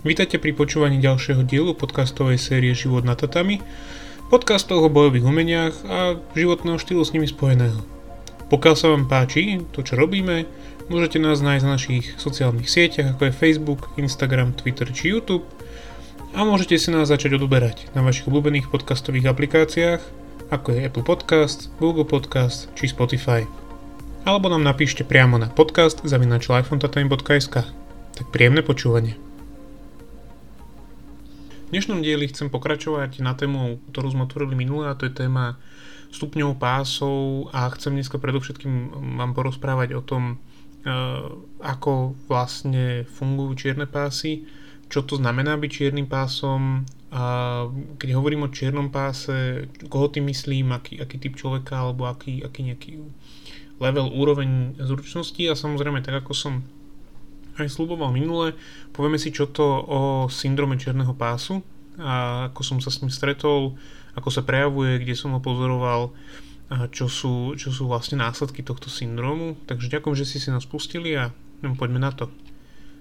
Vítajte pri počúvaní ďalšieho dielu podcastovej série Život na tatami, podcastov o bojových umeniach a životného štýlu s nimi spojeného. Pokiaľ sa vám páči to, čo robíme, môžete nás nájsť na našich sociálnych sieťach, ako je Facebook, Instagram, Twitter či YouTube a môžete si nás začať odoberať na vašich obľúbených podcastových aplikáciách, ako je Apple Podcast, Google Podcast či Spotify. Alebo nám napíšte priamo na podcast zavinačlifeontatami.sk. Tak príjemné počúvanie. Dnešnom dieli chcem pokračovať na tému, ktorú sme otvorili minulé, a to je téma stupňov pásov. A chcem dneska predovšetkým vám porozprávať o tom, e, ako vlastne fungujú čierne pásy, čo to znamená byť čiernym pásom. A keď hovorím o čiernom páse, koho tým myslím, aký, aký typ človeka alebo aký, aký nejaký level, úroveň zručnosti. A samozrejme tak ako som aj sluboval minule. Povieme si, čo to o syndrome černého pásu a ako som sa s ním stretol, ako sa prejavuje, kde som ho pozoroval, a čo sú, čo sú vlastne následky tohto syndromu. Takže ďakujem, že ste si nás pustili a no, poďme na to.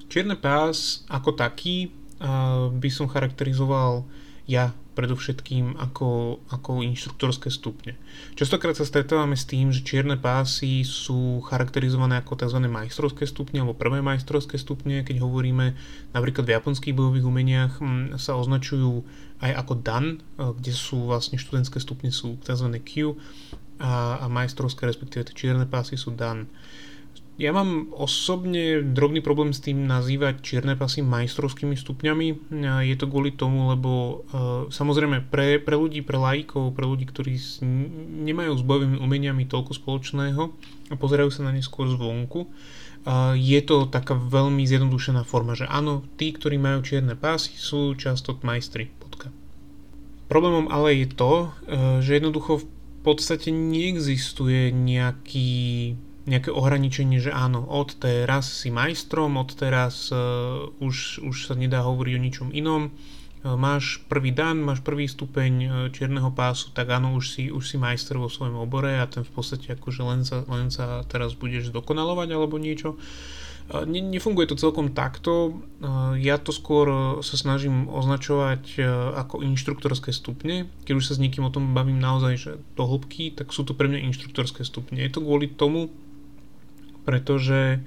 Čierny pás ako taký by som charakterizoval ja predovšetkým ako, ako inštruktorské stupne. Častokrát sa stretávame s tým, že čierne pásy sú charakterizované ako tzv. majstrovské stupne alebo prvé majstrovské stupne, keď hovoríme napríklad v japonských bojových umeniach sa označujú aj ako dan, kde sú vlastne študentské stupne sú tzv. Q a, a majstrovské respektíve tie čierne pásy sú dan. Ja mám osobne drobný problém s tým nazývať čierne pasy majstrovskými stupňami. Je to kvôli tomu, lebo uh, samozrejme pre, pre ľudí, pre laikov, pre ľudí, ktorí nemajú s bojovými umeniami toľko spoločného a pozerajú sa na ne skôr zvonku, uh, je to taká veľmi zjednodušená forma, že áno, tí, ktorí majú čierne pásy, sú často majstri. Problémom ale je to, uh, že jednoducho v podstate neexistuje nejaký nejaké ohraničenie, že áno, od teraz si majstrom, od teraz uh, už, už sa nedá hovoriť o ničom inom. Uh, máš prvý dan, máš prvý stupeň uh, čierneho pásu, tak áno, už si, už si majster vo svojom obore a ten v podstate akože len sa, len sa teraz budeš dokonalovať alebo niečo. Ne, nefunguje to celkom takto. Ja to skôr sa snažím označovať ako inštruktorské stupne. Keď už sa s niekým o tom bavím naozaj že do hĺbky, tak sú to pre mňa inštruktorské stupne. Je to kvôli tomu, pretože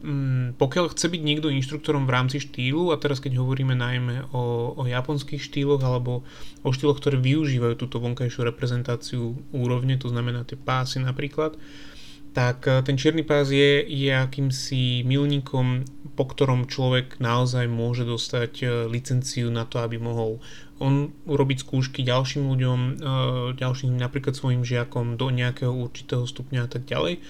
mm, pokiaľ chce byť niekto inštruktorom v rámci štýlu, a teraz keď hovoríme najmä o, o japonských štýloch alebo o štýloch, ktoré využívajú túto vonkajšiu reprezentáciu úrovne, to znamená tie pásy napríklad, tak eh, ten čierny pás je, je akýmsi milníkom, po ktorom človek naozaj môže dostať eh, licenciu na to, aby mohol on urobiť skúšky ďalším ľuďom, eh, ďalším napríklad svojim žiakom do nejakého určitého stupňa a tak ďalej.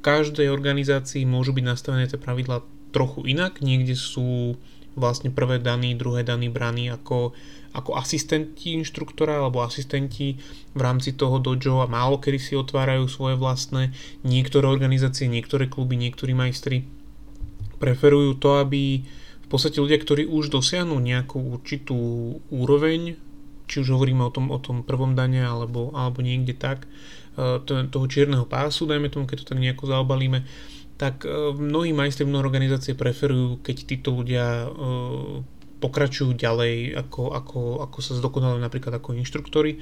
Každej organizácii môžu byť nastavené tie pravidlá trochu inak. Niekde sú vlastne prvé daní, druhé daní braní ako, ako asistenti inštruktora alebo asistenti v rámci toho dojo a málo kedy si otvárajú svoje vlastné. Niektoré organizácie, niektoré kluby, niektorí majstri preferujú to, aby v podstate ľudia, ktorí už dosiahnu nejakú určitú úroveň, či už hovoríme o tom, o tom prvom dane alebo, alebo niekde tak, toho čierneho pásu, dajme tomu, keď to tak nejako zaobalíme, tak e, mnohí majstri, mnohé organizácie preferujú, keď títo ľudia e, pokračujú ďalej, ako, ako, ako sa zdokonalujú napríklad ako inštruktori.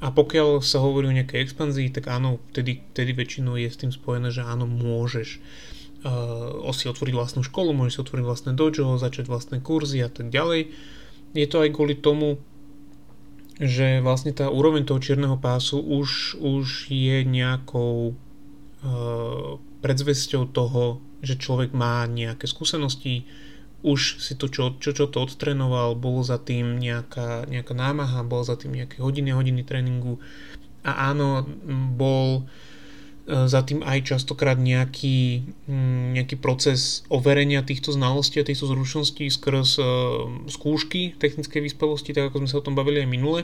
A pokiaľ sa hovorí o nejakej expanzii, tak áno, vtedy, vtedy väčšinou je s tým spojené, že áno, môžeš uh, si otvoriť vlastnú školu, môžeš si otvoriť vlastné dojo, začať vlastné kurzy a tak ďalej. Je to aj kvôli tomu, že vlastne tá úroveň toho čierneho pásu už, už je nejakou uh, predzvesťou toho, že človek má nejaké skúsenosti, už si to čo, čo, čo to odtrenoval, bol za tým nejaká, nejaká námaha, bol za tým nejaké hodiny hodiny tréningu. A áno, bol E, za tým aj častokrát nejaký, mm, nejaký proces overenia týchto znalostí a týchto zručností skrz e, skúšky technickej vyspelosti, tak ako sme sa o tom bavili aj minule,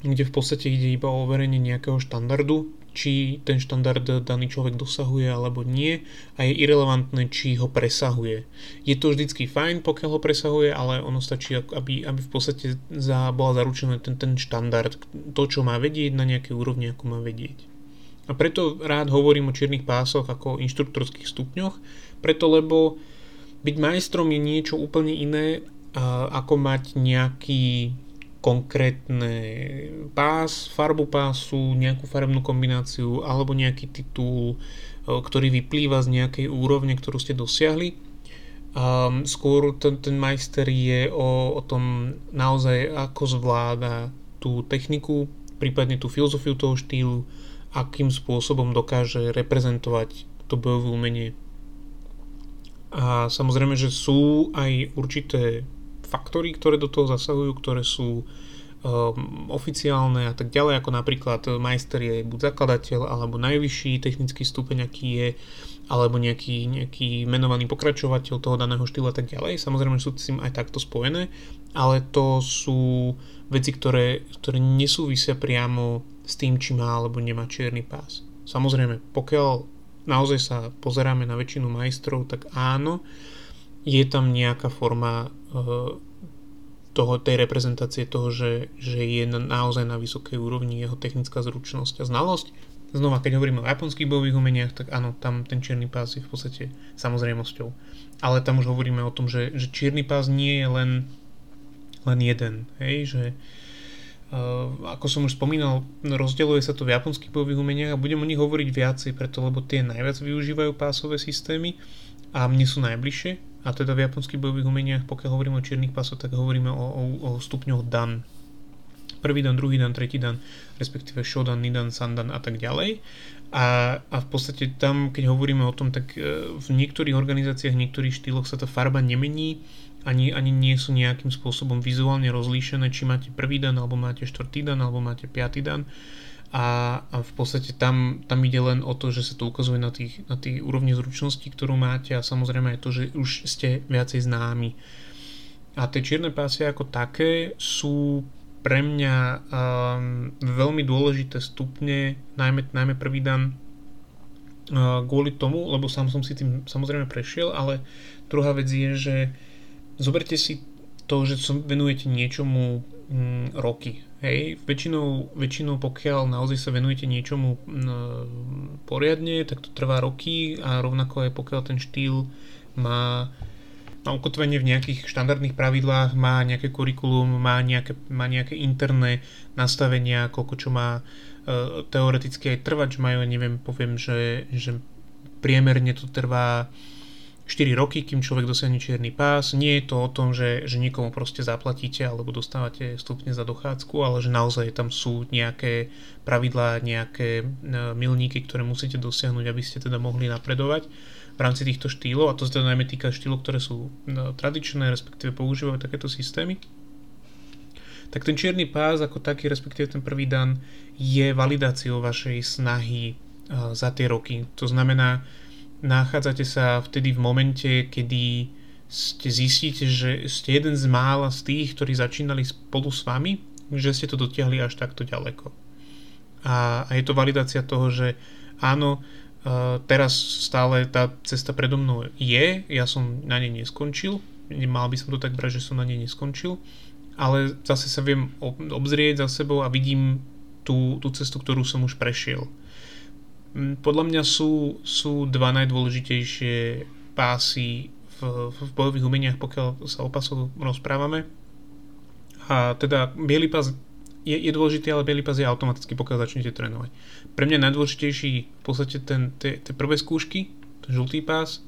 kde v podstate ide iba o overenie nejakého štandardu, či ten štandard daný človek dosahuje alebo nie a je irrelevantné, či ho presahuje. Je to vždycky fajn, pokiaľ ho presahuje, ale ono stačí, aby, aby v podstate za, bola zaručená ten, ten štandard, to, čo má vedieť na nejakej úrovni, ako má vedieť. A preto rád hovorím o čiernych pásoch ako o inštruktorských stupňoch, preto lebo byť majstrom je niečo úplne iné, ako mať nejaký konkrétne pás, farbu pásu, nejakú farebnú kombináciu alebo nejaký titul, ktorý vyplýva z nejakej úrovne, ktorú ste dosiahli. Um, skôr ten, ten majster je o, o tom naozaj, ako zvláda tú techniku, prípadne tú filozofiu toho štýlu, akým spôsobom dokáže reprezentovať to bojové umenie. A samozrejme, že sú aj určité faktory, ktoré do toho zasahujú, ktoré sú um, oficiálne a tak ďalej, ako napríklad majster je buď zakladateľ, alebo najvyšší technický stupeň, aký je, alebo nejaký, nejaký menovaný pokračovateľ toho daného štýlu a tak ďalej. Samozrejme sú s tým aj takto spojené, ale to sú veci, ktoré, ktoré nesúvisia priamo s tým, či má alebo nemá čierny pás. Samozrejme, pokiaľ naozaj sa pozeráme na väčšinu majstrov, tak áno, je tam nejaká forma uh, toho, tej reprezentácie toho, že, že je na, naozaj na vysokej úrovni jeho technická zručnosť a znalosť. Znova, keď hovoríme o japonských bojových umeniach, tak áno, tam ten čierny pás je v podstate samozrejmosťou. Ale tam už hovoríme o tom, že, že čierny pás nie je len, len jeden. Hej, že uh, ako som už spomínal, rozdeľuje sa to v japonských bojových umeniach a budem o nich hovoriť viacej, preto lebo tie najviac využívajú pásové systémy a mne sú najbližšie. A teda v japonských bojových umeniach, pokiaľ hovoríme o čiernych pásoch, tak hovoríme o, o, o stupňoch dan. Prvý dan, druhý dan, tretí dan, respektíve shodan, nidan, sandan a tak ďalej. A, a v podstate tam, keď hovoríme o tom, tak e, v niektorých organizáciách, v niektorých štýloch sa tá farba nemení, ani, ani nie sú nejakým spôsobom vizuálne rozlíšené, či máte prvý dan, alebo máte štvrtý dan, alebo máte piatý dan. A, a v podstate tam, tam ide len o to, že sa to ukazuje na tých, na tých úrovni zručnosti, ktorú máte a samozrejme aj to, že už ste viacej známi. A tie čierne pásy ako také sú pre mňa um, veľmi dôležité stupne, najmä, najmä prvý dan uh, kvôli tomu, lebo sám som si tým samozrejme prešiel, ale druhá vec je, že zoberte si to, že sa venujete niečomu mm, roky. Hej, väčšinou, väčšinou pokiaľ naozaj sa venujete niečomu mm, poriadne, tak to trvá roky a rovnako aj pokiaľ ten štýl má, má ukotvenie v nejakých štandardných pravidlách, má nejaké kurikulum, má nejaké, má nejaké interné nastavenia, koľko čo má e, teoreticky aj trvať, že majú, neviem, poviem, že, že priemerne to trvá 4 roky, kým človek dosiahne čierny pás. Nie je to o tom, že, že niekomu proste zaplatíte alebo dostávate stupne za dochádzku, ale že naozaj tam sú nejaké pravidlá, nejaké e, milníky, ktoré musíte dosiahnuť, aby ste teda mohli napredovať v rámci týchto štýlov a to sa teda najmä týka štýlov, ktoré sú e, tradičné, respektíve používajú takéto systémy. Tak ten čierny pás ako taký, respektíve ten prvý dan, je validáciou vašej snahy e, za tie roky. To znamená, nachádzate sa vtedy v momente, kedy ste zistíte, že ste jeden z mála z tých, ktorí začínali spolu s vami, že ste to dotiahli až takto ďaleko. A, a je to validácia toho, že áno, uh, teraz stále tá cesta predo mnou je, ja som na nej neskončil, mal by som to tak brať, že som na nej neskončil, ale zase sa viem obzrieť za sebou a vidím tú, tú cestu, ktorú som už prešiel. Mm, podľa mňa sú, sú dva najdôležitejšie pásy v, v bojových umeniach, pokiaľ sa o pásoch rozprávame. A teda biely pás je, je dôležitý, ale biely pás je automaticky, pokiaľ začnete trénovať. Pre mňa najdôležitejší v podstate ten, tie, tie prvé skúšky, ten žltý pás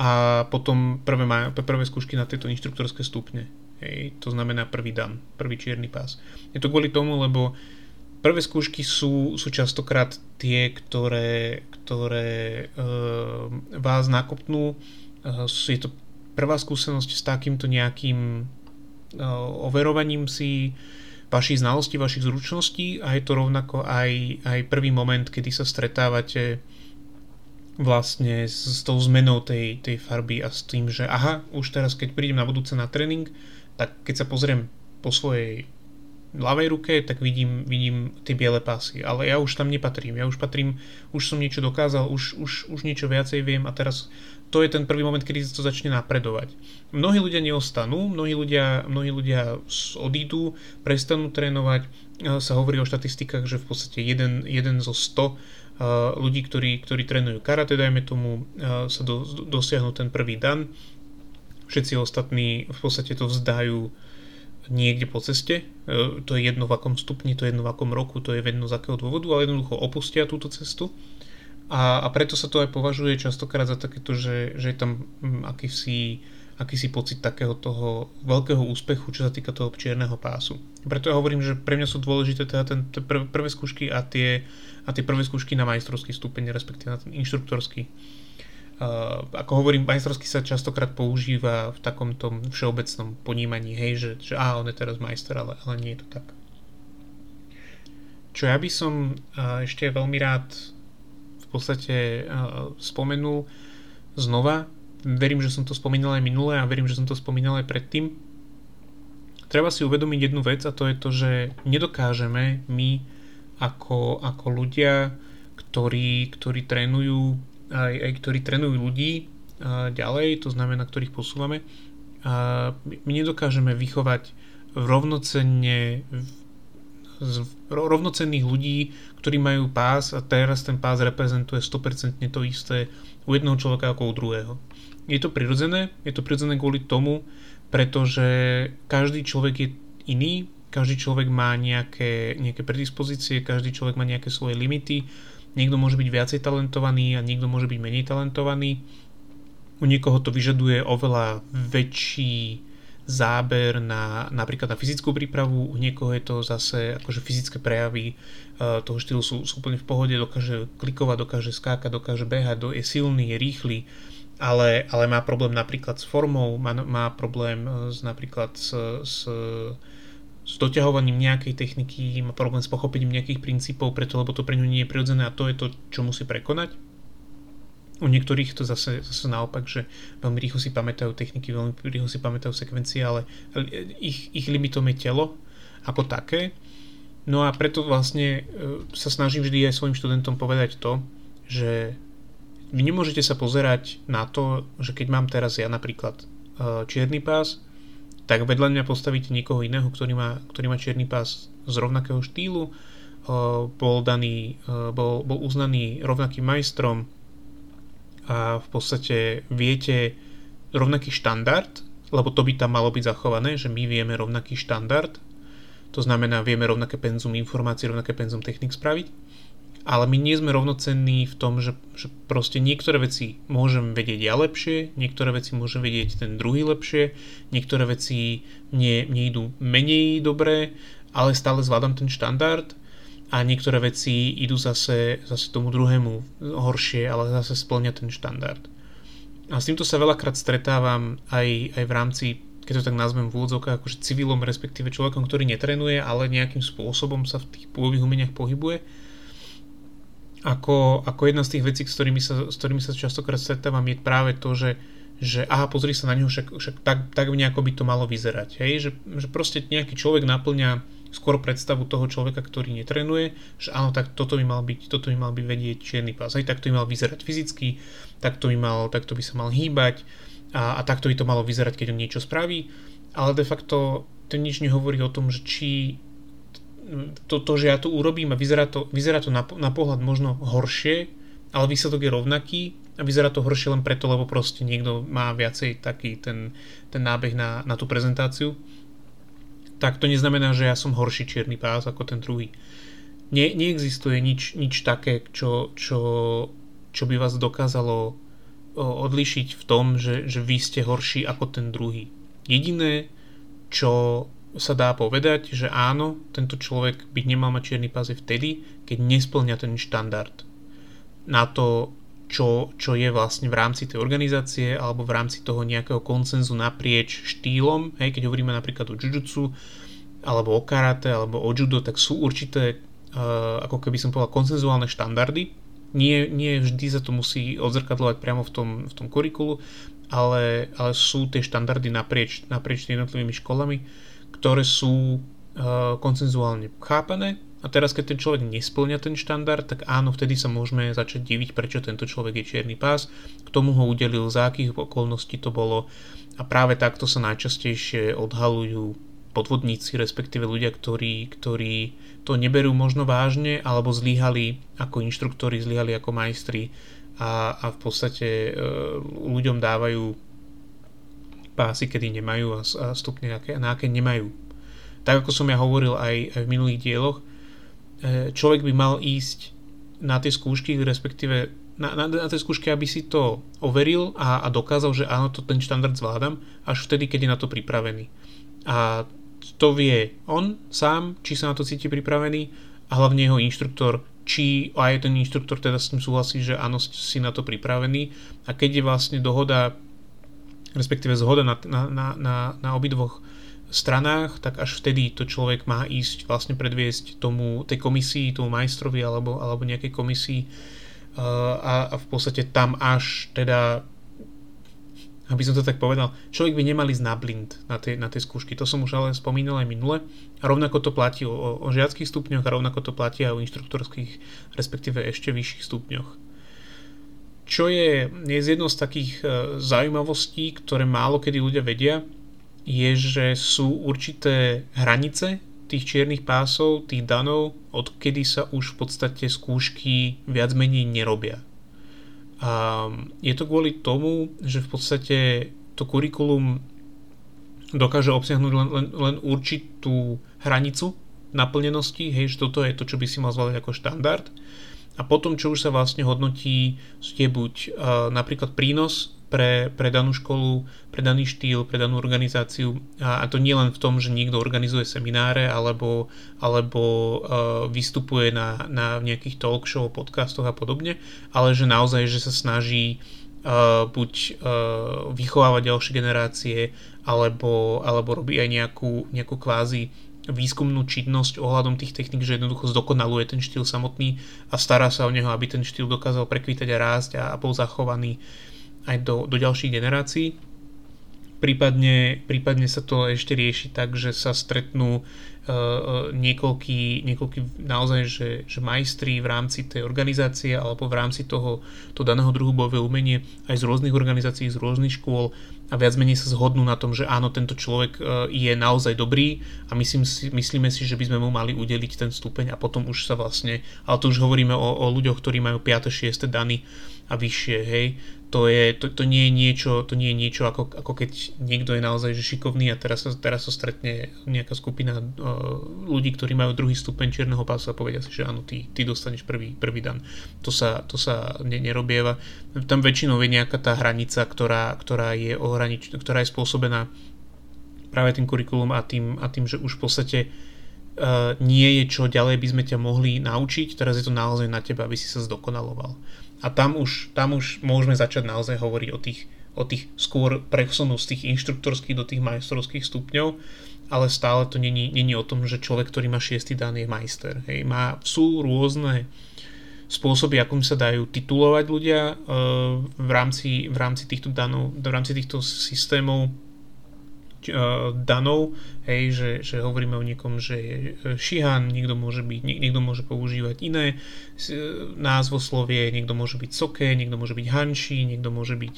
a potom prvé, prvé skúšky na tieto inštruktorské stupne. Hej, to znamená prvý dan, prvý čierny pás. Je to kvôli tomu, lebo prvé skúšky sú, sú častokrát tie, ktoré, ktoré uh, vás nakopnú. Uh, je to prvá skúsenosť s takýmto nejakým uh, overovaním si vašich znalostí, vašich zručností a je to rovnako aj, aj prvý moment, kedy sa stretávate vlastne s, s tou zmenou tej, tej farby a s tým, že aha, už teraz keď prídem na budúce na tréning, tak keď sa pozriem po svojej ľavej ruke, tak vidím, vidím tie biele pásy. Ale ja už tam nepatrím. Ja už patrím, už som niečo dokázal, už, už, už niečo viacej viem a teraz to je ten prvý moment, kedy to začne napredovať. Mnohí ľudia neostanú, mnohí ľudia, mnohí ľudia odídu, prestanú trénovať. Sa hovorí o štatistikách, že v podstate jeden, jeden zo 100 ľudí, ktorí, ktorí trénujú karate, dajme tomu, sa do, dosiahnu ten prvý dan všetci ostatní v podstate to vzdajú niekde po ceste, e, to je jedno v akom stupni, to je jedno v akom roku, to je jedno z akého dôvodu, ale jednoducho opustia túto cestu. A, a preto sa to aj považuje častokrát za takéto, že, že je tam mm, akýsi, akýsi pocit takého toho veľkého úspechu, čo sa týka toho čierneho pásu. Preto ja hovorím, že pre mňa sú dôležité teda ten, ten prvé skúšky a tie, a tie prvé skúšky na majstrovský stupeň, respektíve na ten inštruktorský. Uh, ako hovorím, majstrovský sa častokrát používa v takom tom všeobecnom ponímaní, hej, že, že á, on je teraz majster, ale, ale nie je to tak. Čo ja by som uh, ešte veľmi rád podstate uh, spomenul znova. Verím, že som to spomínal aj minule a verím, že som to spomínal aj predtým. Treba si uvedomiť jednu vec a to je to, že nedokážeme my ako, ako ľudia, ktorí, ktorí trénujú aj, aj ktorí trénujú ľudí ďalej, to znamená, ktorých posúvame, my nedokážeme vychovať rovnocenne rovnocenných ľudí, ktorí majú pás a teraz ten pás reprezentuje 100% to isté u jedného človeka ako u druhého. Je to prirodzené, je to prirodzené kvôli tomu, pretože každý človek je iný, každý človek má nejaké, nejaké predispozície, každý človek má nejaké svoje limity, niekto môže byť viacej talentovaný a niekto môže byť menej talentovaný. U niekoho to vyžaduje oveľa väčší záber na napríklad na fyzickú prípravu, u niekoho je to zase akože fyzické prejavy uh, toho štýlu sú, sú úplne v pohode, dokáže klikovať, dokáže skákať, dokáže behať, do, je silný, je rýchly, ale, ale má problém napríklad s formou, má, má problém e, s, napríklad s, s, s doťahovaním nejakej techniky, má problém s pochopením nejakých princípov, preto lebo to pre ňu nie je prirodzené a to je to, čo musí prekonať u niektorých to zase, zase naopak, že veľmi rýchlo si pamätajú techniky, veľmi rýchlo si pamätajú sekvencie, ale ich, ich limitom je telo ako také. No a preto vlastne e, sa snažím vždy aj svojim študentom povedať to, že vy nemôžete sa pozerať na to, že keď mám teraz ja napríklad e, čierny pás, tak vedľa mňa postavíte niekoho iného, ktorý má, ktorý má čierny pás z rovnakého štýlu, bol, daný, bol, bol uznaný rovnakým majstrom, a v podstate viete rovnaký štandard, lebo to by tam malo byť zachované, že my vieme rovnaký štandard, to znamená, vieme rovnaké penzum informácií, rovnaké penzum technik spraviť, ale my nie sme rovnocenní v tom, že, že proste niektoré veci môžem vedieť ja lepšie, niektoré veci môžem vedieť ten druhý lepšie, niektoré veci mne, mne idú menej dobre, ale stále zvládam ten štandard a niektoré veci idú zase, zase tomu druhému horšie, ale zase splňa ten štandard. A s týmto sa veľakrát stretávam aj, aj v rámci, keď to tak nazvem v úvodzovkách, akože civilom, respektíve človekom, ktorý netrenuje, ale nejakým spôsobom sa v tých pôvodných umeniach pohybuje. Ako, ako jedna z tých vecí, s ktorými sa, s ktorými sa častokrát stretávam, je práve to, že že aha, pozri sa na neho, však, však tak, tak nejako by to malo vyzerať. Hej? Že, že proste nejaký človek naplňa skôr predstavu toho človeka, ktorý netrenuje, že áno, tak toto by mal byť, toto by mal byť vedieť čierny pás, aj takto by mal vyzerať fyzicky, takto by, mal, takto by sa mal hýbať a, a takto by to malo vyzerať, keď on niečo spraví, ale de facto to nič nehovorí o tom, že či to, to že ja to urobím a vyzerá to, vyzerá to na, na pohľad možno horšie, ale výsledok je rovnaký a vyzerá to horšie len preto, lebo proste niekto má viacej taký ten, ten nábeh na, na tú prezentáciu tak to neznamená, že ja som horší čierny pás ako ten druhý. Nie, neexistuje nič, nič také, čo, čo, čo by vás dokázalo odlišiť v tom, že, že vy ste horší ako ten druhý. Jediné, čo sa dá povedať, že áno, tento človek by nemal mať čierny pás vtedy, keď nesplňa ten štandard na to, čo, čo je vlastne v rámci tej organizácie alebo v rámci toho nejakého koncenzu naprieč štýlom, hej, keď hovoríme napríklad o jujutsu alebo o karate alebo o judo, tak sú určité uh, ako keby som povedal koncenzuálne štandardy. Nie, nie vždy sa to musí odzrkadlovať priamo v tom, v tom kurikulu, ale, ale sú tie štandardy naprieč, naprieč jednotlivými školami, ktoré sú uh, koncenzuálne chápané. A teraz, keď ten človek nesplňa ten štandard, tak áno, vtedy sa môžeme začať diviť, prečo tento človek je čierny pás, k tomu ho udelil, za akých okolností to bolo. A práve takto sa najčastejšie odhalujú podvodníci, respektíve ľudia, ktorí, ktorí to neberú možno vážne alebo zlyhali ako inštruktori, zlyhali ako majstri. A, a v podstate e, ľuďom dávajú pásy, kedy nemajú a, a stupne, na aké nemajú. Tak ako som ja hovoril aj, v minulých dieloch, e, človek by mal ísť na tie skúšky, respektíve na, na, na tej skúške, aby si to overil a, a dokázal, že áno, to ten štandard zvládam, až vtedy, keď je na to pripravený. A to vie on sám, či sa na to cíti pripravený a hlavne jeho inštruktor, či aj ten inštruktor teda s tým súhlasí, že áno, si na to pripravený a keď je vlastne dohoda, respektíve zhoda na, na, na, na, na obidvoch stranách, tak až vtedy to človek má ísť vlastne predviesť tomu, tej komisii, tomu majstrovi alebo, alebo nejakej komisii a, a v podstate tam až teda aby som to tak povedal, človek by nemal ísť na blind na tie, na tie skúšky. To som už ale spomínal aj minule. A rovnako to platí o, o žiackých stupňoch a rovnako to platí aj o inštruktorských, respektíve ešte vyšších stupňoch. Čo je, je z jednou z takých e, zaujímavostí, ktoré málo kedy ľudia vedia, je, že sú určité hranice tých čiernych pásov, tých danov, odkedy sa už v podstate skúšky viac menej nerobia. A je to kvôli tomu, že v podstate to kurikulum dokáže obsiahnuť len, len, len určitú hranicu naplnenosti, hej, že toto je to, čo by si mal zvládať ako štandard. A potom, čo už sa vlastne hodnotí, je buď uh, napríklad prínos pre, pre danú školu, pre daný štýl, pre danú organizáciu. A, a to nie len v tom, že niekto organizuje semináre alebo, alebo uh, vystupuje na, na nejakých talk show, podcastoch a podobne, ale že naozaj, že sa snaží uh, buď uh, vychovávať ďalšie generácie, alebo, alebo robí aj nejakú, nejakú kvázi výskumnú činnosť ohľadom tých technik, že jednoducho zdokonaluje ten štýl samotný a stará sa o neho, aby ten štýl dokázal prekvítať a rásť a, bol zachovaný aj do, do ďalších generácií. Prípadne, prípadne sa to ešte rieši tak, že sa stretnú uh, niekoľký, niekoľký naozaj, že, že majstri v rámci tej organizácie alebo v rámci toho, toho daného druhu bojové umenie aj z rôznych organizácií, z rôznych škôl a viac menej sa zhodnú na tom, že áno, tento človek uh, je naozaj dobrý a myslím si, myslíme si, že by sme mu mali udeliť ten stupeň a potom už sa vlastne, ale to už hovoríme o, o ľuďoch, ktorí majú 5. 6. dany a vyššie, hej, to, je, to, to nie je niečo, to nie je niečo ako, ako keď niekto je naozaj že šikovný a teraz teraz sa stretne nejaká skupina uh, ľudí, ktorí majú druhý stupeň čierneho pásu a povedia si, že áno, ty, ty dostaneš prvý, prvý dan. To sa, to sa ne, nerobieva. Tam väčšinou je nejaká tá hranica, ktorá, ktorá, je, ohranič, ktorá je spôsobená práve tým kurikulum a tým, a tým, že už v podstate uh, nie je čo ďalej by sme ťa mohli naučiť, teraz je to naozaj na teba, aby si sa zdokonaloval a tam už, tam už môžeme začať naozaj hovoriť o tých, o tých skôr presunu z tých inštruktorských do tých majstrovských stupňov, ale stále to není, není o tom, že človek, ktorý má šiestý dan je majster. Hej. Má, sú rôzne spôsoby, akým sa dajú titulovať ľudia uh, v, rámci, v rámci týchto danov, v rámci týchto systémov uh, danov, hej, že, že hovoríme o niekom, že je šihan, niekto môže, byť, niekto môže používať iné názvoslovie, niekto môže byť soke, niekto môže byť hanší, niekto môže byť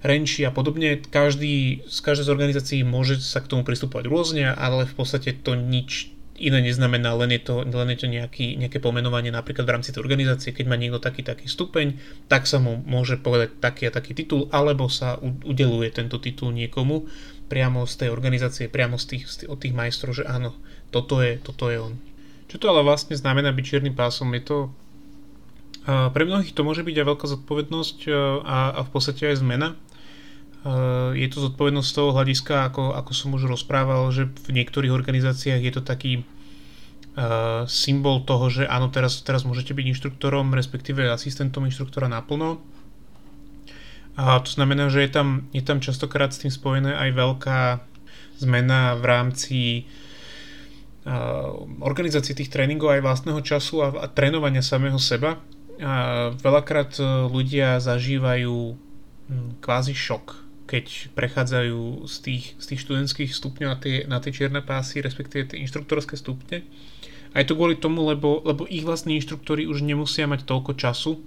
renči a podobne. Každý, z každej z organizácií môže sa k tomu pristupovať rôzne, ale v podstate to nič iné neznamená, len je to, len je to nejaký, nejaké pomenovanie napríklad v rámci tej organizácie, keď má niekto taký taký stupeň, tak sa mu môže povedať taký a taký titul, alebo sa udeluje tento titul niekomu priamo z tej organizácie, priamo z tých, od tých majstrov, že áno, toto je, toto je on. Čo to ale vlastne znamená byť čiernym pásom? Je to pre mnohých to môže byť aj veľká zodpovednosť a, a v podstate aj zmena. Uh, je to zodpovednosť z toho hľadiska, ako, ako som už rozprával, že v niektorých organizáciách je to taký uh, symbol toho, že áno, teraz, teraz môžete byť inštruktorom, respektíve asistentom inštruktora naplno a to znamená, že je tam, je tam častokrát s tým spojené aj veľká zmena v rámci uh, organizácie tých tréningov aj vlastného času a, a trénovania samého seba. A veľakrát ľudia zažívajú hm, kvázi šok, keď prechádzajú z tých, z tých študentských stupňov na tie, na tie čierne pásy, respektíve tie inštruktorské stupne. A je to kvôli tomu, lebo, lebo ich vlastní inštruktori už nemusia mať toľko času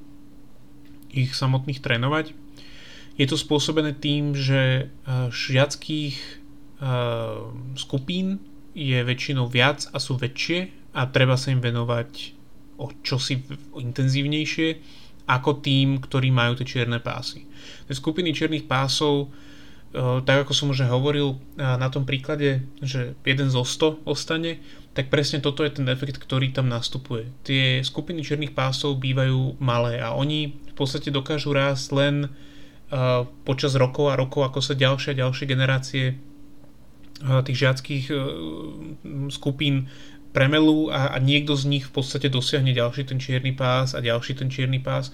ich samotných trénovať je to spôsobené tým, že eh, žiackých eh, skupín je väčšinou viac a sú väčšie a treba sa im venovať o čosi intenzívnejšie ako tým, ktorí majú tie čierne pásy. Tie skupiny čiernych pásov tak ako som už hovoril na tom príklade, že jeden zo 100 ostane, tak presne toto je ten efekt, ktorý tam nastupuje. Tie skupiny čiernych pásov bývajú malé a oni v podstate dokážu rásť len počas rokov a rokov, ako sa ďalšie a ďalšie generácie tých žiackých skupín premelú a, a niekto z nich v podstate dosiahne ďalší ten čierny pás a ďalší ten čierny pás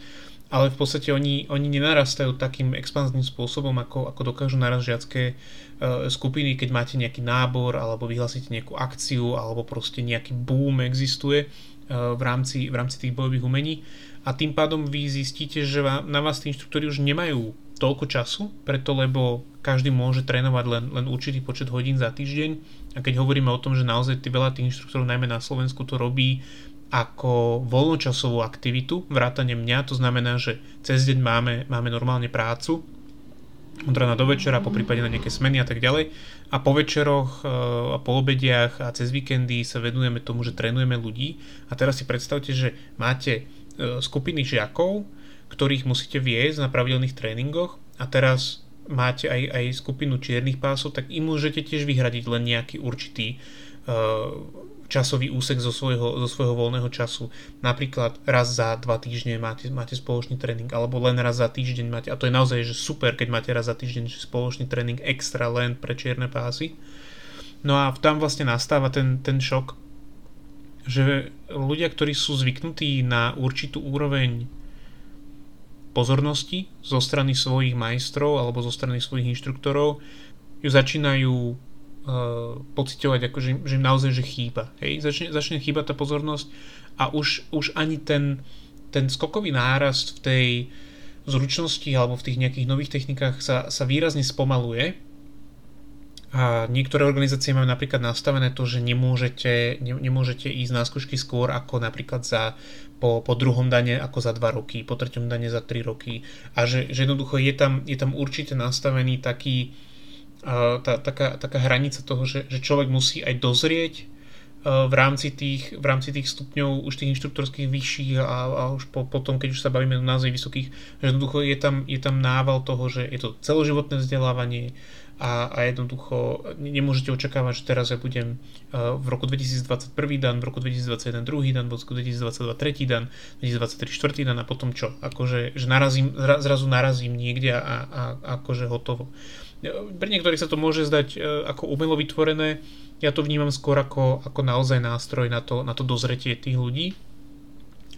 ale v podstate oni, oni nenarastajú takým expanzným spôsobom, ako, ako dokážu naraz žiacké uh, skupiny, keď máte nejaký nábor, alebo vyhlásite nejakú akciu, alebo proste nejaký boom existuje uh, v, rámci, v rámci tých bojových umení. A tým pádom vy zistíte, že vám, na vás tí inštruktori už nemajú toľko času, preto lebo každý môže trénovať len, len určitý počet hodín za týždeň. A keď hovoríme o tom, že naozaj tí veľa tých inštruktorov, najmä na Slovensku, to robí ako voľnočasovú aktivitu, vrátane mňa, to znamená, že cez deň máme, máme normálne prácu, od rána do večera, po prípade na nejaké smeny a tak ďalej. A po večeroch e, a po obediach a cez víkendy sa venujeme tomu, že trénujeme ľudí. A teraz si predstavte, že máte e, skupiny žiakov, ktorých musíte viesť na pravidelných tréningoch a teraz máte aj, aj skupinu čiernych pásov, tak im môžete tiež vyhradiť len nejaký určitý uh, časový úsek zo svojho, zo svojho voľného času. Napríklad raz za dva týždne máte, máte spoločný tréning, alebo len raz za týždeň máte, a to je naozaj že super, keď máte raz za týždeň spoločný tréning extra len pre čierne pásy. No a tam vlastne nastáva ten, ten šok, že ľudia, ktorí sú zvyknutí na určitú úroveň pozornosti zo strany svojich majstrov alebo zo strany svojich inštruktorov ju začínajú uh, pocitovať ako, že, že im naozaj že chýba. Hej? Začne, začne chýbať tá pozornosť a už, už ani ten, ten skokový nárast v tej zručnosti alebo v tých nejakých nových technikách sa, sa výrazne spomaluje a niektoré organizácie majú napríklad nastavené to, že nemôžete, ne, nemôžete ísť na skúšky skôr ako napríklad za, po, po druhom dane ako za 2 roky, po treťom dane za 3 roky. A že, že jednoducho je tam, je tam určite nastavený taký, tá, taká, taká hranica toho, že, že človek musí aj dozrieť v rámci tých, v rámci tých stupňov už tých inštruktorských vyšších a, a už po, potom, keď už sa bavíme naozaj vysokých, že jednoducho je tam, je tam nával toho, že je to celoživotné vzdelávanie a, a jednoducho nemôžete očakávať, že teraz ja budem v roku 2021 dan, v roku 2021 druhý dan, v roku 2022 tretí dan, 2023 štvrtý dan a potom čo? Akože že narazím, zrazu narazím niekde a, a, a akože hotovo. Pre niektorých sa to môže zdať e, ako umelo vytvorené, ja to vnímam skôr ako, ako naozaj nástroj na to, na to dozretie tých ľudí.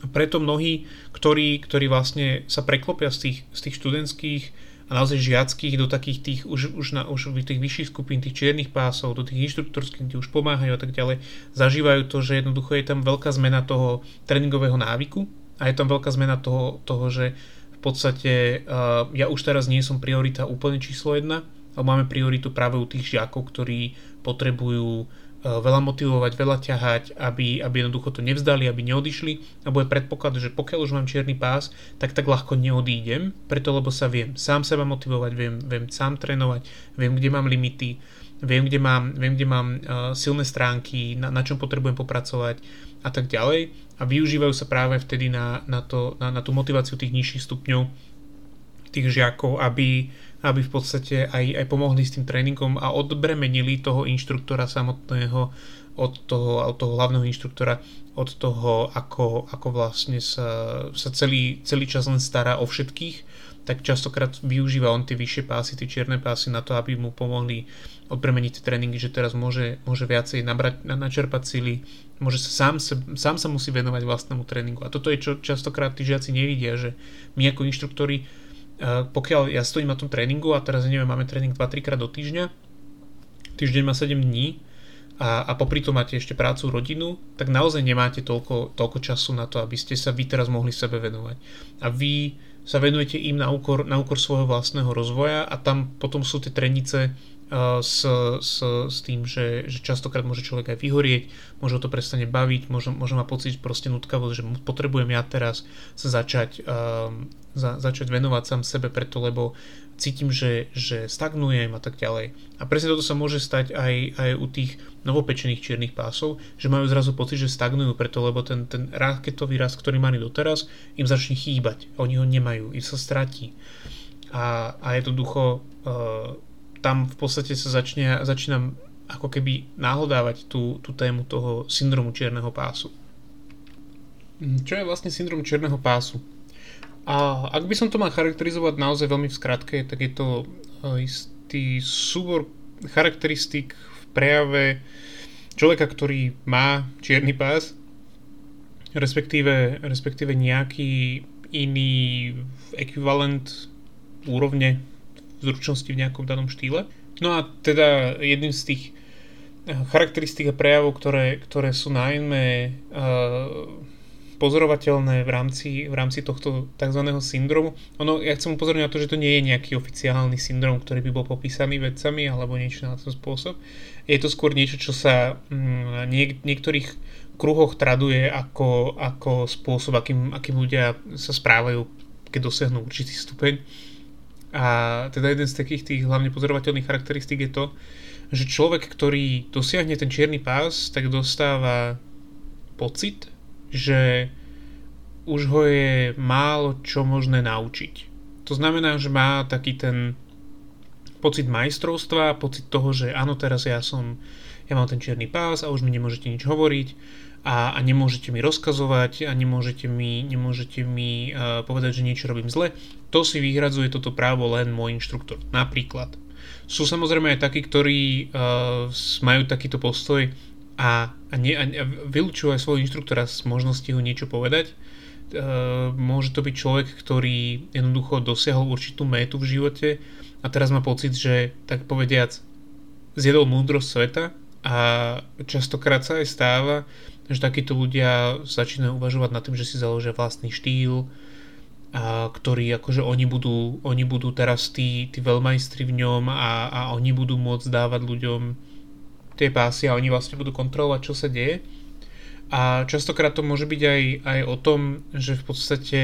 A preto mnohí, ktorí, ktorí vlastne sa preklopia z tých, z tých študentských a naozaj žiackých do takých tých už, už, na, už tých vyšších skupín, tých čiernych pásov, do tých inštruktorských, kde už pomáhajú a tak ďalej, zažívajú to, že jednoducho je tam veľká zmena toho tréningového návyku a je tam veľká zmena toho, toho že podstate uh, ja už teraz nie som priorita úplne číslo jedna, ale máme prioritu práve u tých žiakov, ktorí potrebujú uh, veľa motivovať, veľa ťahať, aby, aby jednoducho to nevzdali, aby neodišli. A bude predpoklad, že pokiaľ už mám čierny pás, tak tak ľahko neodídem, preto lebo sa viem sám seba motivovať, viem, viem sám trénovať, viem, kde mám limity, viem, kde mám, viem, kde mám uh, silné stránky, na, na čom potrebujem popracovať a tak ďalej. A využívajú sa práve vtedy na, na, to, na, na tú motiváciu tých nižších stupňov tých žiakov, aby, aby v podstate aj, aj pomohli s tým tréningom a odbremenili toho inštruktora samotného od toho, od toho hlavného inštruktora, od toho, ako, ako vlastne sa, sa celý, celý čas len stará o všetkých, tak častokrát využíva on tie vyššie pásy, tie čierne pásy na to, aby mu pomohli odbremeniť tie tréningy, že teraz môže, môže viacej nabrať, načerpať sily, môže sa sám, sám sa musí venovať vlastnému tréningu. A toto je, čo častokrát tí žiaci nevidia, že my ako inštruktori, eh, pokiaľ ja stojím na tom tréningu a teraz neviem, máme tréning 2-3 krát do týždňa, týždeň má 7 dní a, a popri tom máte ešte prácu, rodinu, tak naozaj nemáte toľko, toľko času na to, aby ste sa vy teraz mohli sebe venovať. A vy sa venujete im na úkor, na úkor svojho vlastného rozvoja a tam potom sú tie trenice s, s, s tým, že, že častokrát môže človek aj vyhorieť, môže to prestane baviť, môže, môže mať pocit proste nutkavosť, že potrebujem ja teraz sa začať, um, za, začať venovať sám sebe preto, lebo cítim, že, že stagnujem a tak ďalej. A presne toto sa môže stať aj, aj u tých novopečených čiernych pásov, že majú zrazu pocit, že stagnujú preto, lebo ten, ten raketový rast, ktorý mali doteraz, im začne chýbať. Oni ho nemajú, im sa stratí. A, a jednoducho uh, tam v podstate sa začne, začínam ako keby náhodávať tú, tú tému toho syndromu čierneho pásu. Čo je vlastne syndrom čierneho pásu? A ak by som to mal charakterizovať naozaj veľmi v skratke, tak je to e, istý súbor charakteristík v prejave človeka, ktorý má čierny pás, respektíve, respektíve nejaký iný ekvivalent úrovne zručnosti v nejakom danom štýle. No a teda jedným z tých eh, charakteristík a prejavov, ktoré, ktoré sú najmä uh, pozorovateľné v rámci, v rámci tohto tzv. syndromu. Ono, ja chcem upozorniť na to, že to nie je nejaký oficiálny syndrom, ktorý by bol popísaný vedcami alebo niečo na ten spôsob. Je to skôr niečo, čo sa mm, niek- niektorých kruhoch traduje ako, ako spôsob, akým, akým ľudia sa správajú, keď dosiahnu určitý stupeň. A teda jeden z takých tých hlavne pozorovateľných charakteristík je to, že človek, ktorý dosiahne ten čierny pás, tak dostáva pocit, že už ho je málo čo možné naučiť. To znamená, že má taký ten pocit majstrovstva, pocit toho, že áno, teraz ja som, ja mám ten čierny pás a už mi nemôžete nič hovoriť a, a nemôžete mi rozkazovať a nemôžete mi, nemôžete mi uh, povedať, že niečo robím zle. To si vyhradzuje toto právo len môj inštruktor. Napríklad. Sú samozrejme aj takí, ktorí uh, majú takýto postoj, a, a, nie, a vylúčujú aj svojho inštruktora z možnosti ho niečo povedať. E, môže to byť človek, ktorý jednoducho dosiahol určitú métu v živote a teraz má pocit, že tak povediac zjedol múdrosť sveta a častokrát sa aj stáva, že takíto ľudia začínajú uvažovať nad tým, že si založia vlastný štýl, a ktorý akože oni budú, oni budú teraz tí, tí veľmajstri v ňom a, a oni budú môcť dávať ľuďom tie pásy a oni vlastne budú kontrolovať, čo sa deje. A častokrát to môže byť aj, aj o tom, že v podstate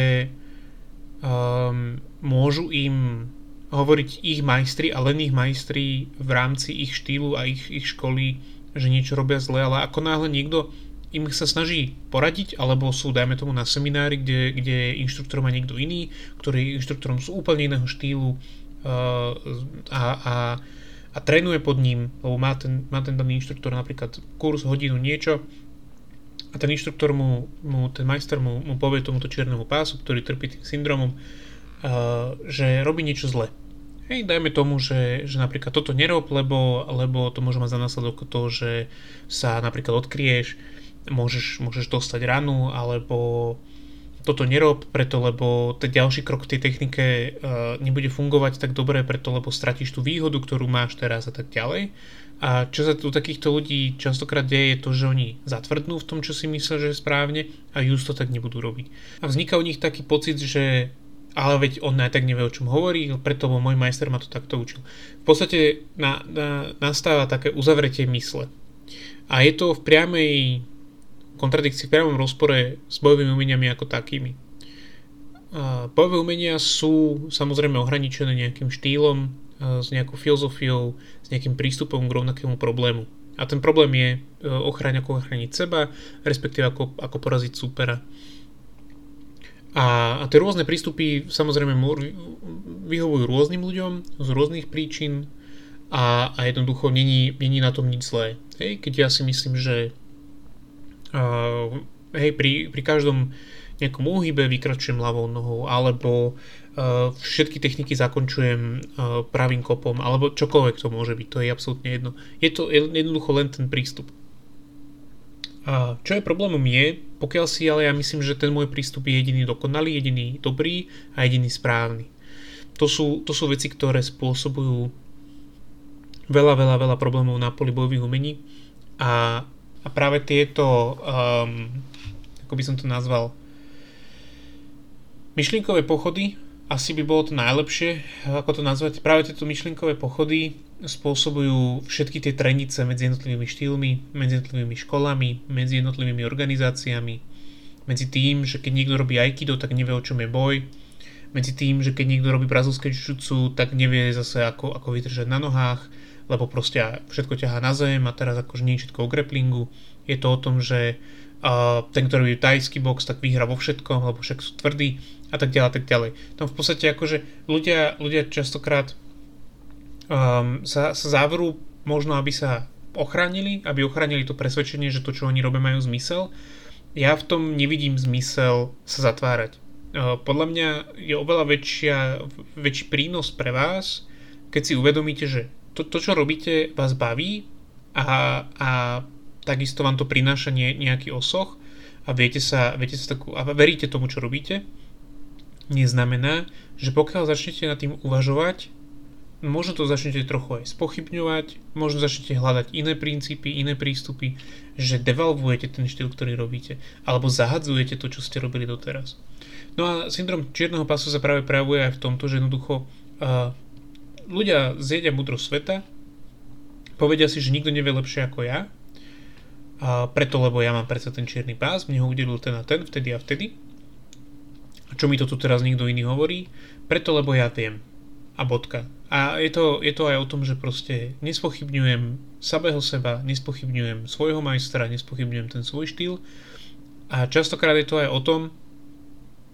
um, môžu im hovoriť ich majstri a len ich majstri v rámci ich štýlu a ich, ich školy, že niečo robia zle, ale ako náhle niekto im sa snaží poradiť, alebo sú, dajme tomu, na seminári, kde, kde inštruktor má niekto iný, ktorý inštruktorom sú úplne iného štýlu uh, a, a a trénuje pod ním, lebo má ten, má ten daný inštruktor napríklad kurz, hodinu, niečo a ten inštruktor mu, mu ten majster mu, mu povie tomuto čiernemu pásu, ktorý trpí tým syndromom, uh, že robí niečo zle. Hej, dajme tomu, že, že napríklad toto nerob, lebo, lebo to môže mať za následok to, že sa napríklad odkrieš, môžeš, môžeš dostať ranu, alebo toto nerob, preto lebo ten ďalší krok v tej technike uh, nebude fungovať tak dobre, preto lebo stratíš tú výhodu, ktorú máš teraz a tak ďalej. A čo sa tu takýchto ľudí častokrát deje, je to, že oni zatvrdnú v tom, čo si myslia, že je správne a just to tak nebudú robiť. A vzniká u nich taký pocit, že ale veď on aj tak nevie, o čom hovorí, preto môj majster ma to takto učil. V podstate na, na, nastáva také uzavretie mysle. A je to v priamej kontradikcii v priamom rozpore s bojovými umeniami ako takými. A bojové umenia sú samozrejme ohraničené nejakým štýlom, s nejakou filozofiou, s nejakým prístupom k rovnakému problému. A ten problém je e, ochráň ako ochrániť seba, respektíve ako, ako poraziť supera. A, a tie rôzne prístupy samozrejme vyhovujú rôznym ľuďom z rôznych príčin a, a jednoducho není, není na tom nič zlé. Hej, keď ja si myslím, že uh, hej, pri, pri každom nejakom úhybe vykračujem ľavou nohou, alebo uh, všetky techniky zakončujem uh, pravým kopom, alebo čokoľvek to môže byť, to je absolútne jedno. Je to jednoducho len ten prístup. A čo je problémom je, pokiaľ si ale ja myslím, že ten môj prístup je jediný dokonalý, jediný dobrý a jediný správny. To sú, to sú veci, ktoré spôsobujú veľa, veľa, veľa problémov na poli bojových umení a a práve tieto, um, ako by som to nazval, myšlienkové pochody, asi by bolo to najlepšie, ako to nazvať. Práve tieto myšlienkové pochody spôsobujú všetky tie trenice medzi jednotlivými štýlmi, medzi jednotlivými školami, medzi jednotlivými organizáciami, medzi tým, že keď niekto robí aikido, tak nevie o čom je boj, medzi tým, že keď niekto robí brazilské jiu tak nevie zase ako, ako vydržať na nohách, lebo proste všetko ťahá na zem a teraz akože nie všetko o grapplingu. Je to o tom, že uh, ten, ktorý je tajský box, tak vyhrá vo všetkom, lebo však sú tvrdí a tak ďalej, tak ďalej. Tam v podstate akože ľudia, ľudia častokrát um, sa, sa záveru možno, aby sa ochránili, aby ochránili to presvedčenie, že to, čo oni robia, majú zmysel. Ja v tom nevidím zmysel sa zatvárať. Uh, podľa mňa je oveľa väčšia, väčší prínos pre vás, keď si uvedomíte, že to, to čo robíte, vás baví a, a takisto vám to prináša nie, nejaký osoch a viete sa, viete sa takú, a veríte tomu, čo robíte, neznamená, že pokiaľ začnete nad tým uvažovať, možno to začnete trochu aj spochybňovať, možno začnete hľadať iné princípy, iné prístupy, že devalvujete ten štýl, ktorý robíte, alebo zahadzujete to, čo ste robili doteraz. No a syndrom čierneho pasu sa práve prejavuje aj v tomto, že jednoducho uh, ľudia zjedia múdro sveta, povedia si, že nikto nevie lepšie ako ja, a preto, lebo ja mám predsa ten čierny pás, mne ho udelil ten a ten, vtedy a vtedy. A čo mi to tu teraz nikto iný hovorí? Preto, lebo ja viem. A bodka. A je to, je to aj o tom, že proste nespochybňujem samého seba, nespochybňujem svojho majstra, nespochybňujem ten svoj štýl. A častokrát je to aj o tom,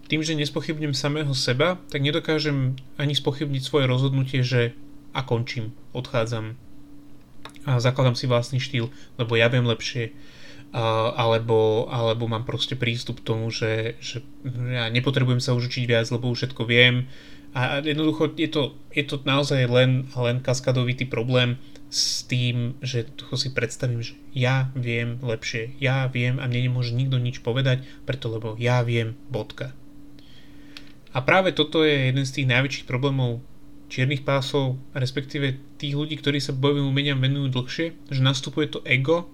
tým, že nespochybnem samého seba, tak nedokážem ani spochybniť svoje rozhodnutie, že a končím, odchádzam a zakladám si vlastný štýl, lebo ja viem lepšie, a, alebo, alebo mám proste prístup k tomu, že, že ja nepotrebujem sa už učiť viac, lebo už všetko viem a jednoducho je to, je to naozaj len, len kaskadovitý problém s tým, že si predstavím, že ja viem lepšie, ja viem a mne nemôže nikto nič povedať, preto lebo ja viem, bodka. A práve toto je jeden z tých najväčších problémov čiernych pásov, respektíve tých ľudí, ktorí sa bojovým umeniam venujú dlhšie, že nastupuje to ego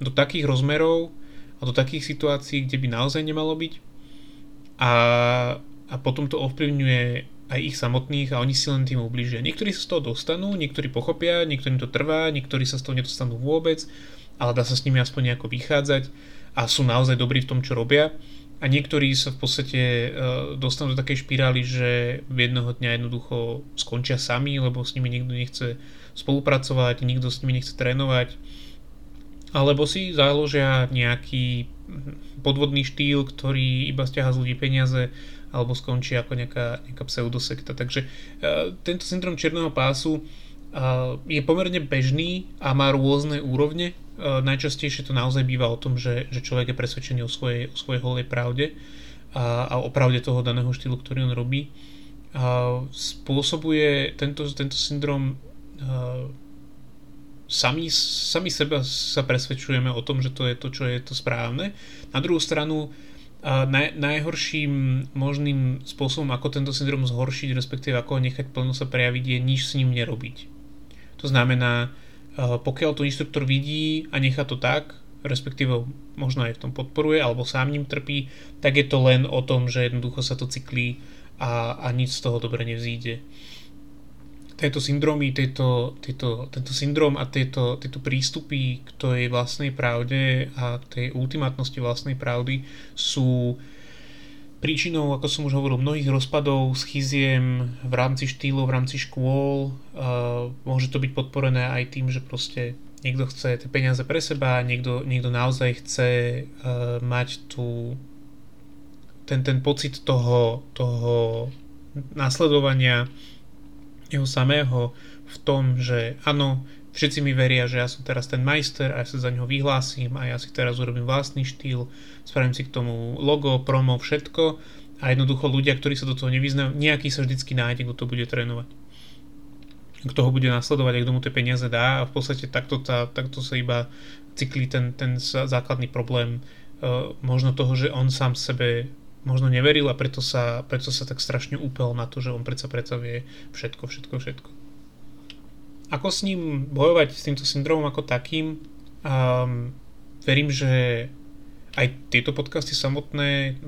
do takých rozmerov a do takých situácií, kde by naozaj nemalo byť a, a potom to ovplyvňuje aj ich samotných a oni si len tým ubližia. Niektorí sa z toho dostanú, niektorí pochopia, niektorým to trvá, niektorí sa z toho nedostanú vôbec, ale dá sa s nimi aspoň nejako vychádzať a sú naozaj dobrí v tom, čo robia a niektorí sa v podstate uh, dostanú do takej špirály, že v jednoho dňa jednoducho skončia sami, lebo s nimi nikto nechce spolupracovať, nikto s nimi nechce trénovať, alebo si založia nejaký podvodný štýl, ktorý iba stiaha z ľudí peniaze, alebo skončí ako nejaká, nejaká pseudosekta. Takže uh, tento syndrom černého pásu uh, je pomerne bežný a má rôzne úrovne E, najčastejšie to naozaj býva o tom, že, že človek je presvedčený o svojej, o svojej holej pravde a, a o pravde toho daného štýlu, ktorý on robí. A spôsobuje tento, tento syndrom a, e, sami, sami seba sa presvedčujeme o tom, že to je to, čo je to správne. Na druhú stranu a naj, najhorším možným spôsobom, ako tento syndrom zhoršiť, respektíve ako ho nechať plno sa prejaviť, je nič s ním nerobiť. To znamená, pokiaľ to inštruktor vidí a nechá to tak, respektíve možno aj v tom podporuje alebo sám ním trpí, tak je to len o tom, že jednoducho sa to cyklí a, a nič z toho dobre nevzíde. Tieto syndromy, tieto, tieto, tento syndrom a tieto, tieto prístupy k tej vlastnej pravde a tej ultimátnosti vlastnej pravdy sú uh, Príčinou, ako som už hovoril, mnohých rozpadov, schiziem v rámci štýlov, v rámci škôl, uh, môže to byť podporené aj tým, že proste niekto chce tie peniaze pre seba, niekto, niekto naozaj chce uh, mať tu ten, ten pocit toho, toho nasledovania jeho samého v tom, že áno, Všetci mi veria, že ja som teraz ten majster a ja sa za ňo vyhlásim a ja si teraz urobím vlastný štýl, spravím si k tomu logo, promo, všetko a jednoducho ľudia, ktorí sa do toho nevyznajú, nejaký sa vždycky nájde, kto to bude trénovať. Kto ho bude nasledovať a kto mu tie peniaze dá a v podstate takto, tá, takto sa iba cyklí ten, ten základný problém uh, možno toho, že on sám sebe možno neveril a preto sa, preto sa tak strašne úpel na to, že on predsa predsa vie všetko, všetko, všetko. Ako s ním bojovať, s týmto syndromom ako takým? Um, verím, že aj tieto podcasty samotné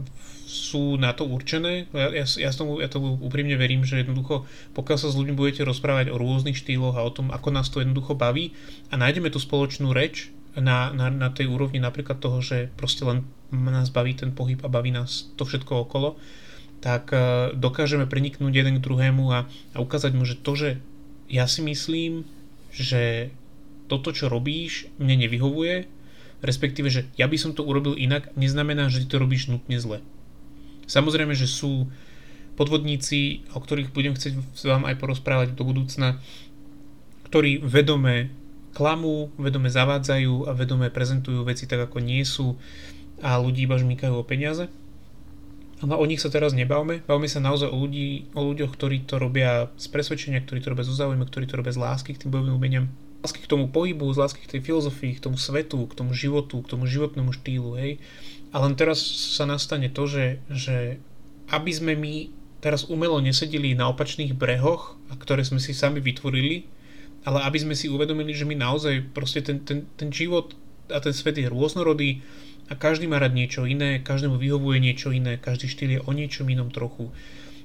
sú na to určené. Ja, ja, ja, tomu, ja tomu úprimne verím, že jednoducho, pokiaľ sa s ľuďmi budete rozprávať o rôznych štýloch a o tom, ako nás to jednoducho baví a nájdeme tú spoločnú reč na, na, na tej úrovni napríklad toho, že proste len nás baví ten pohyb a baví nás to všetko okolo, tak uh, dokážeme preniknúť jeden k druhému a, a ukázať mu, že to, že ja si myslím, že toto, čo robíš, mne nevyhovuje, respektíve, že ja by som to urobil inak, neznamená, že ty to robíš nutne zle. Samozrejme, že sú podvodníci, o ktorých budem chcieť vám aj porozprávať do budúcna, ktorí vedome klamú, vedome zavádzajú a vedome prezentujú veci tak, ako nie sú a ľudí iba žmýkajú o peniaze. No o nich sa teraz nebavme, bavme sa naozaj o, ľudí, o ľuďoch, ktorí to robia z presvedčenia, ktorí to robia zo záujmu, ktorí to robia z lásky k tým bojovým umeniam, z lásky k tomu pohybu, z lásky k tej filozofii, k tomu svetu, k tomu životu, k tomu životnému štýlu, hej. A len teraz sa nastane to, že, že aby sme my teraz umelo nesedeli na opačných brehoch, ktoré sme si sami vytvorili, ale aby sme si uvedomili, že my naozaj proste ten, ten, ten život a ten svet je rôznorodý a každý má rád niečo iné, každému vyhovuje niečo iné, každý štýl je o niečom inom trochu.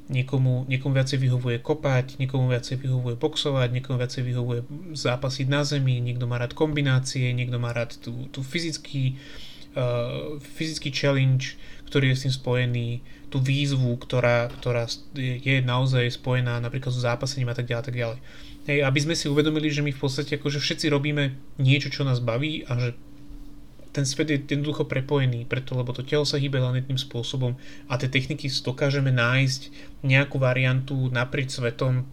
Niekomu, niekomu viacej vyhovuje kopať, niekomu viacej vyhovuje boxovať, niekomu viacej vyhovuje zápasiť na zemi, niekto má rád kombinácie, niekto má rád tú, tú fyzický, uh, fyzický challenge, ktorý je s tým spojený, tú výzvu, ktorá, ktorá je naozaj spojená napríklad so zápasením a tak ďalej, tak ďalej. Hej, aby sme si uvedomili, že my v podstate akože všetci robíme niečo, čo nás baví a že ten svet je jednoducho prepojený, preto lebo to telo sa hýbe len jedným spôsobom a tie techniky dokážeme nájsť nejakú variantu naprieč svetom.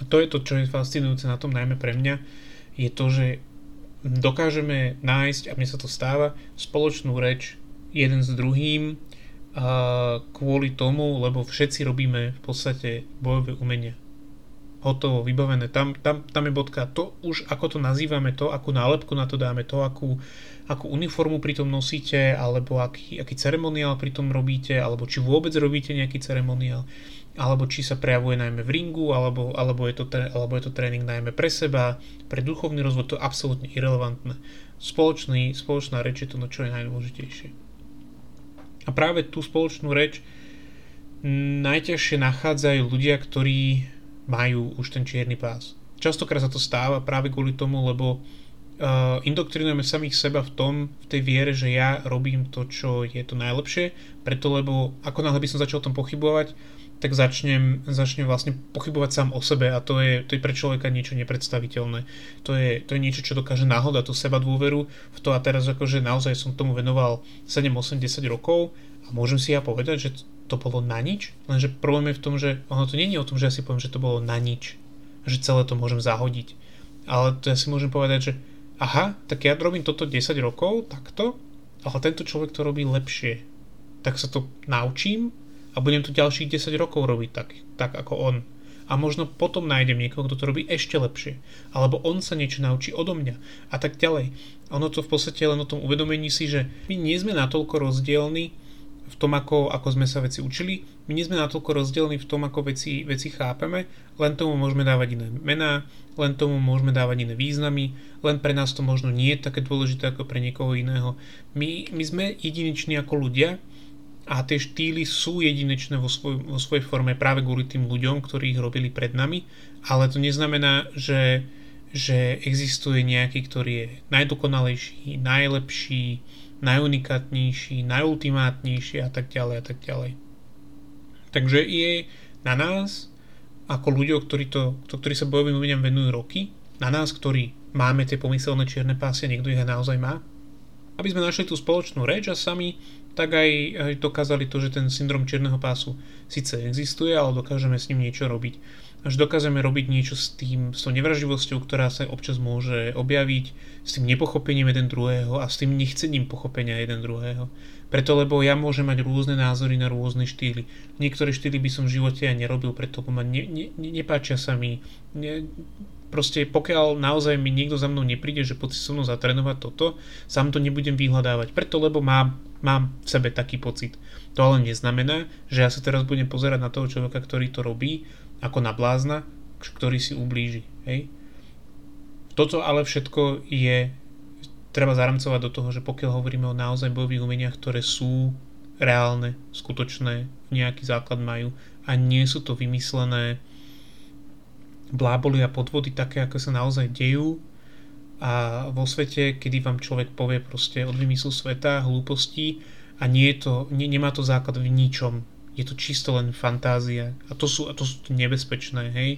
A to je to, čo je fascinujúce na tom najmä pre mňa, je to, že dokážeme nájsť, a mne sa to stáva, spoločnú reč jeden s druhým a kvôli tomu, lebo všetci robíme v podstate bojové umenia hotovo, vybavené, tam, tam, tam je bodka. To už, ako to nazývame, to, akú nálepku na to dáme, to, akú, akú uniformu pri tom nosíte, alebo aký, aký ceremoniál pri tom robíte, alebo či vôbec robíte nejaký ceremoniál, alebo či sa prejavuje najmä v ringu, alebo, alebo, je to, alebo je to tréning najmä pre seba, pre duchovný rozvoj, to je absolútne irrelevantné. Spoločný, spoločná reč je to, no čo je najdôležitejšie. A práve tú spoločnú reč najťažšie nachádzajú ľudia, ktorí majú už ten čierny pás. Častokrát sa to stáva práve kvôli tomu, lebo uh, indoktrinujeme samých seba v tom, v tej viere, že ja robím to, čo je to najlepšie, preto lebo ako náhle by som začal o tom pochybovať, tak začnem, začnem vlastne pochybovať sám o sebe a to je, to je pre človeka niečo nepredstaviteľné. To je, to je niečo, čo dokáže náhoda tú seba dôveru v to a teraz akože naozaj som tomu venoval 7, 8, 10 rokov a môžem si ja povedať, že to bolo na nič, lenže problém je v tom, že ono to je o tom, že ja si poviem, že to bolo na nič, že celé to môžem zahodiť. Ale to ja si môžem povedať, že aha, tak ja robím toto 10 rokov, takto, ale tento človek to robí lepšie. Tak sa to naučím a budem to ďalších 10 rokov robiť tak, tak ako on. A možno potom nájdem niekoho, kto to robí ešte lepšie. Alebo on sa niečo naučí odo mňa. A tak ďalej. Ono to v podstate len o tom uvedomení si, že my nie sme natoľko rozdielni, v tom, ako, ako sme sa veci učili. My nie sme natoľko rozdielni v tom, ako veci, veci chápeme, len tomu môžeme dávať iné mená, len tomu môžeme dávať iné významy, len pre nás to možno nie je také dôležité ako pre niekoho iného. My, my sme jedineční ako ľudia a tie štýly sú jedinečné vo, svoj, vo svojej forme práve kvôli tým ľuďom, ktorí ich robili pred nami, ale to neznamená, že, že existuje nejaký, ktorý je najdokonalejší, najlepší, najunikátnejší, najultimátnejší a tak ďalej a tak ďalej. Takže je na nás, ako ľuďo, ktorí, to, to, ktorí sa bojovým umeniam venujú roky, na nás, ktorí máme tie pomyselné čierne pásy, niekto ich aj naozaj má, aby sme našli tú spoločnú reč a sami tak aj, aj dokázali to, že ten syndrom čierneho pásu síce existuje, ale dokážeme s ním niečo robiť až dokážeme robiť niečo s tým, s tou nevraživosťou, ktorá sa občas môže objaviť, s tým nepochopením jeden druhého a s tým nechcením pochopenia jeden druhého. Preto, lebo ja môžem mať rôzne názory na rôzne štýly. Niektoré štýly by som v živote aj nerobil, preto ma ne, ne, ne, nepáčia sa mi. Ne, proste pokiaľ naozaj mi niekto za mnou nepríde, že poď si so mnou zatrénovať toto, sám to nebudem vyhľadávať. Preto, lebo mám, mám v sebe taký pocit. To ale neznamená, že ja sa teraz budem pozerať na toho človeka, ktorý to robí ako na blázna, ktorý si ublíži. Hej? Toto ale všetko je treba zaramcovať do toho, že pokiaľ hovoríme o naozaj bojových umeniach, ktoré sú reálne, skutočné, nejaký základ majú a nie sú to vymyslené bláboli a podvody také, ako sa naozaj dejú a vo svete, kedy vám človek povie proste od vymyslu sveta, hlúpostí a nie je to, nie, nemá to základ v ničom, je to čisto len fantázia a to sú, a to sú nebezpečné, hej,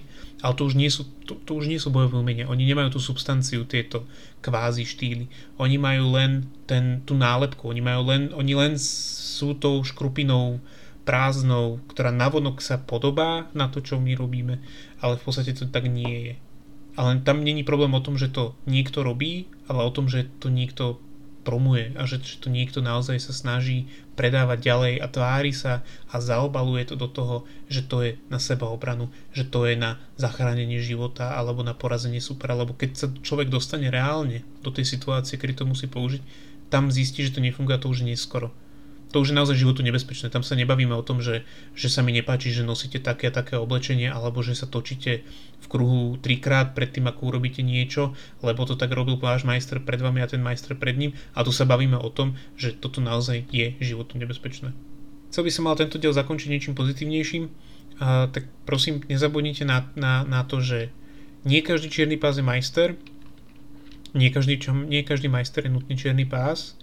ale to už nie sú, to, to už nie sú bojové umenia, oni nemajú tú substanciu, tieto kvázi štýly, oni majú len ten, tú nálepku, oni majú len, oni len sú tou škrupinou prázdnou, ktorá navonok sa podobá na to, čo my robíme, ale v podstate to tak nie je. Ale tam není problém o tom, že to niekto robí, ale o tom, že to niekto promuje a že, to niekto naozaj sa snaží predávať ďalej a tvári sa a zaobaluje to do toho, že to je na seba obranu, že to je na zachránenie života alebo na porazenie supera, lebo keď sa človek dostane reálne do tej situácie, kedy to musí použiť, tam zistí, že to nefunguje, to už neskoro to už je naozaj životu nebezpečné. Tam sa nebavíme o tom, že, že sa mi nepáči, že nosíte také a také oblečenie, alebo že sa točíte v kruhu trikrát pred tým, ako urobíte niečo, lebo to tak robil váš majster pred vami a ten majster pred ním. A tu sa bavíme o tom, že toto naozaj je životu nebezpečné. Chcel by som mal tento diel zakončiť niečím pozitívnejším, a, tak prosím, nezabudnite na, na, na to, že nie každý čierny pás je majster, nie každý, nie každý majster je nutný čierny pás,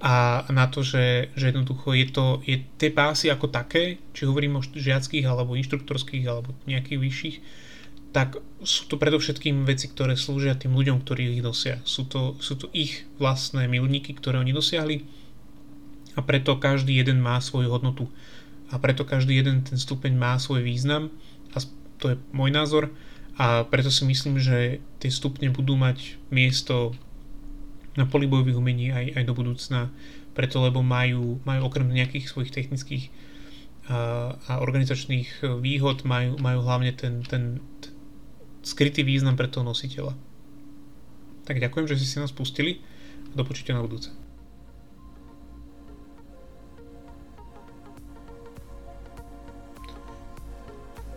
a na to, že, že jednoducho je to, je tie pásy ako také, či hovorím o žiackých alebo inštruktorských alebo nejakých vyšších, tak sú to predovšetkým veci, ktoré slúžia tým ľuďom, ktorí ich nosia. Sú to, sú to ich vlastné milníky, ktoré oni dosiahli a preto každý jeden má svoju hodnotu. A preto každý jeden ten stupeň má svoj význam a to je môj názor a preto si myslím, že tie stupne budú mať miesto na polibojových umení aj, aj do budúcna, preto lebo majú, majú okrem nejakých svojich technických a, a organizačných výhod, majú, majú hlavne ten, ten, ten skrytý význam pre toho nositeľa. Tak ďakujem, že ste si nás pustili a do počutia na budúce.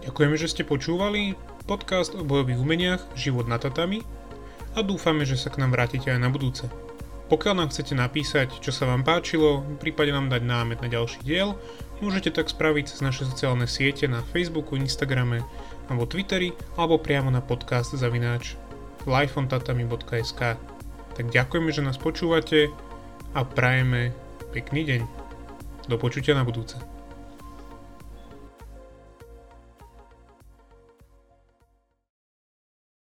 Ďakujeme, že ste počúvali podcast o bojových umeniach Život na tatami a dúfame, že sa k nám vrátite aj na budúce. Pokiaľ nám chcete napísať, čo sa vám páčilo, prípadne nám dať námet na ďalší diel, môžete tak spraviť cez naše sociálne siete na Facebooku, Instagrame alebo Twitteri alebo priamo na podcast zavináč lifeontatami.sk Tak ďakujeme, že nás počúvate a prajeme pekný deň. Do počutia na budúce.